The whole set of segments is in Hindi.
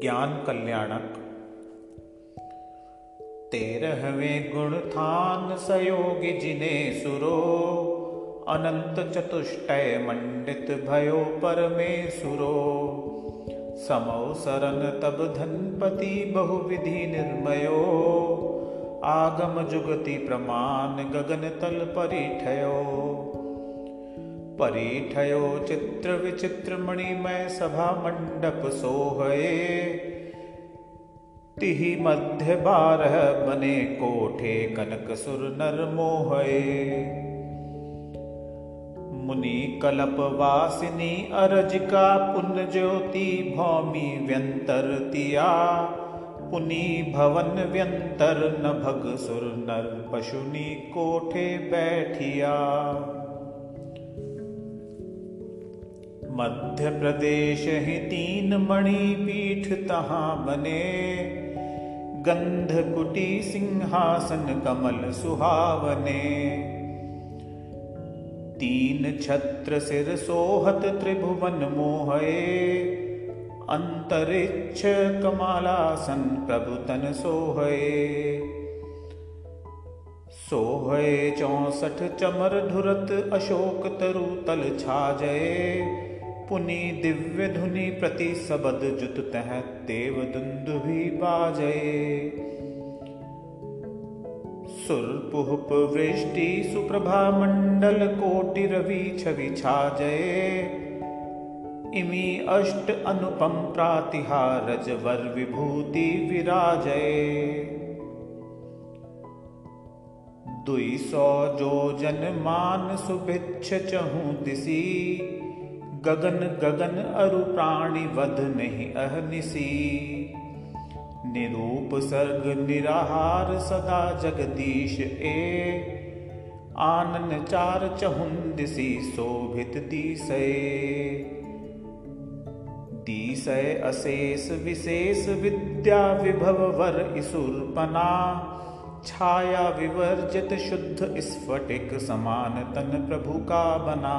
ज्ञान कल्याणक। तेरहवें गुण थान सयोगी जिने सुरो। अनंत चतुष्टय मंडित भयो परमेशुरो समौ सरन तब धनपति बहुविधि निर्मयो। आगम जुगति प्रमाण गगन तल परिठयो। परिठयो चित्र विचित्र मणिमय सभा मंडप सोहये। तिहि मध्य बारह बने कोठे कनक सुर नर मोहये। मुनि कलप वासिनी अरजिका पुण्य ज्योति भौमी व्यंतर तिया। पुनि भवन व्यंतर न भग सुर नर पशुनी कोठे बैठिया। मध्य प्रदेश ही तीन मणि पीठ तहां बने। गंध कुटी सिंहासन कमल सुहावने। तीन छत्र सिर सोहत त्रिभुवन मोहये। अंतरिक्ष कमालासन प्रभु तन सोहये चौसठ चमर धुरत अशोक तरु तल छाजये। पुनि दिव्य धुनि प्रति सबद जुत तह देव दुंदुभि बाजये सुरपुहप वृष्टि सुप्रभा मंडल कोटि रवि छवि छाजये इमी अष्ट अनुपम प्रातिहारज वर विभूति विराजये दुई सौ जो जन मान सुभिक्ष चहु दिसी गगन गगन अरु प्राणी वध नहीं अहनिसी निरूप सर्ग निराहार सदा जगदीश ए। आनन चार चहुंदिसी शोभित दीसय दीसय अशेष विशेष विद्या विभव वर इसुरपना। छाया विवर्जित शुद्ध स्फटिक समान तन प्रभु का बना।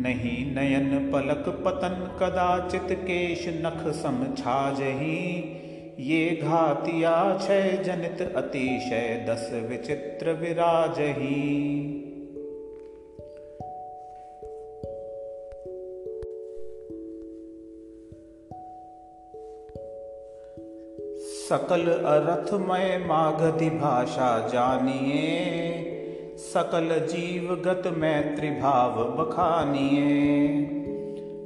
नहीं नयन पलक पतन कदाचित केश नख सम छाजही ये घातिया क्षय जनित अतिशय दस विचित्र विराजही। सकल अरथमय मागधि भाषा जानिए। सकल जीवगत मैत्री भाव बखानिए।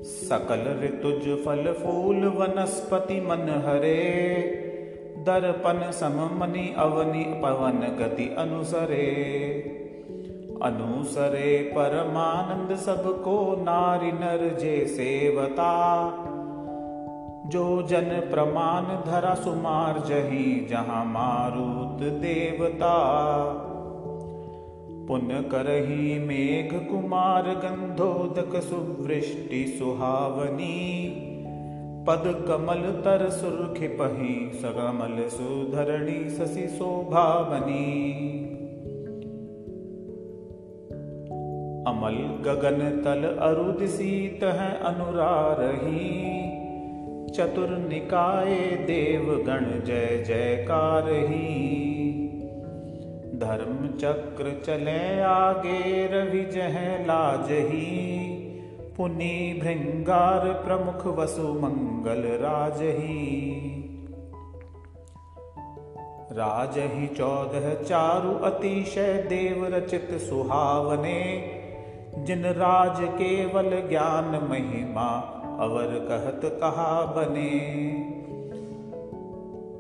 सकल ऋतुज फल फूल वनस्पति मन हरे। दर्पण सम मनि अवनि पवन गति अनुसरे। अनुसरे परमानंद सबको नारी नर जे सेवता। जो जन प्रमाण धरा सुमार जही जहाँ मारुत देवता। पुन करही मेघ कुमार गंधोदक सुवृष्टि सुहावनी। पद कमल तर सुर्खि पही सगमल सुधरणी ससी शोभावनी। अमल गगन तल अरुदिसीत है अनुरारही। चतुर निकाय देव गण जय जयकार ही धर्म चक्र चले आगे, रवि जह लाजही। पुनि भृंगार प्रमुख वसु मंगल राजही। राजही चौदह चारु अतिशय देव रचित सुहावने। जिन राज केवल ज्ञान महिमा, अवर कहत कहा बने?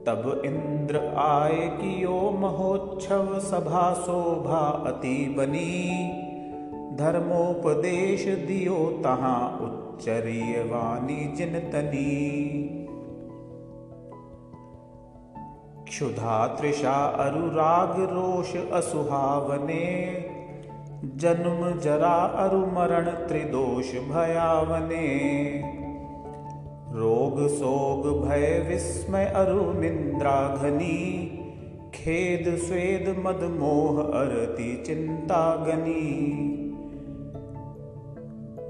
तब इंद्र आय कियो महोत्सव सभा शोभा अति बनी। धर्मोपदेश दियो तहां उच्चरीय वाणी जिनतनी क्षुधा तृषा अरुराग रोष असुहावने। जन्म जरा अरुमरण त्रिदोष भयावने। रोग सोग भय विस्मय अरु निंद्रा घनी खेद स्वेद मद मोह अरति चिंता गनी।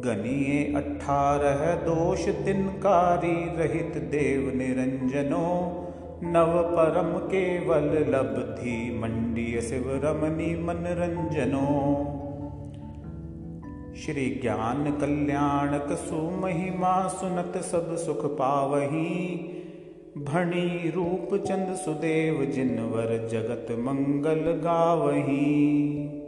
गनिए अठारह दोष तिनकारी रहित देव निरंजनो, नव परम केवल लब्धि मंडिय शिव रमनी मनरंजनो। श्री ज्ञान कल्याणक सुमहिमा सुनत सब सुख पावही। भणी रूप चंद सुदेव जिनवर जगत मंगल गावही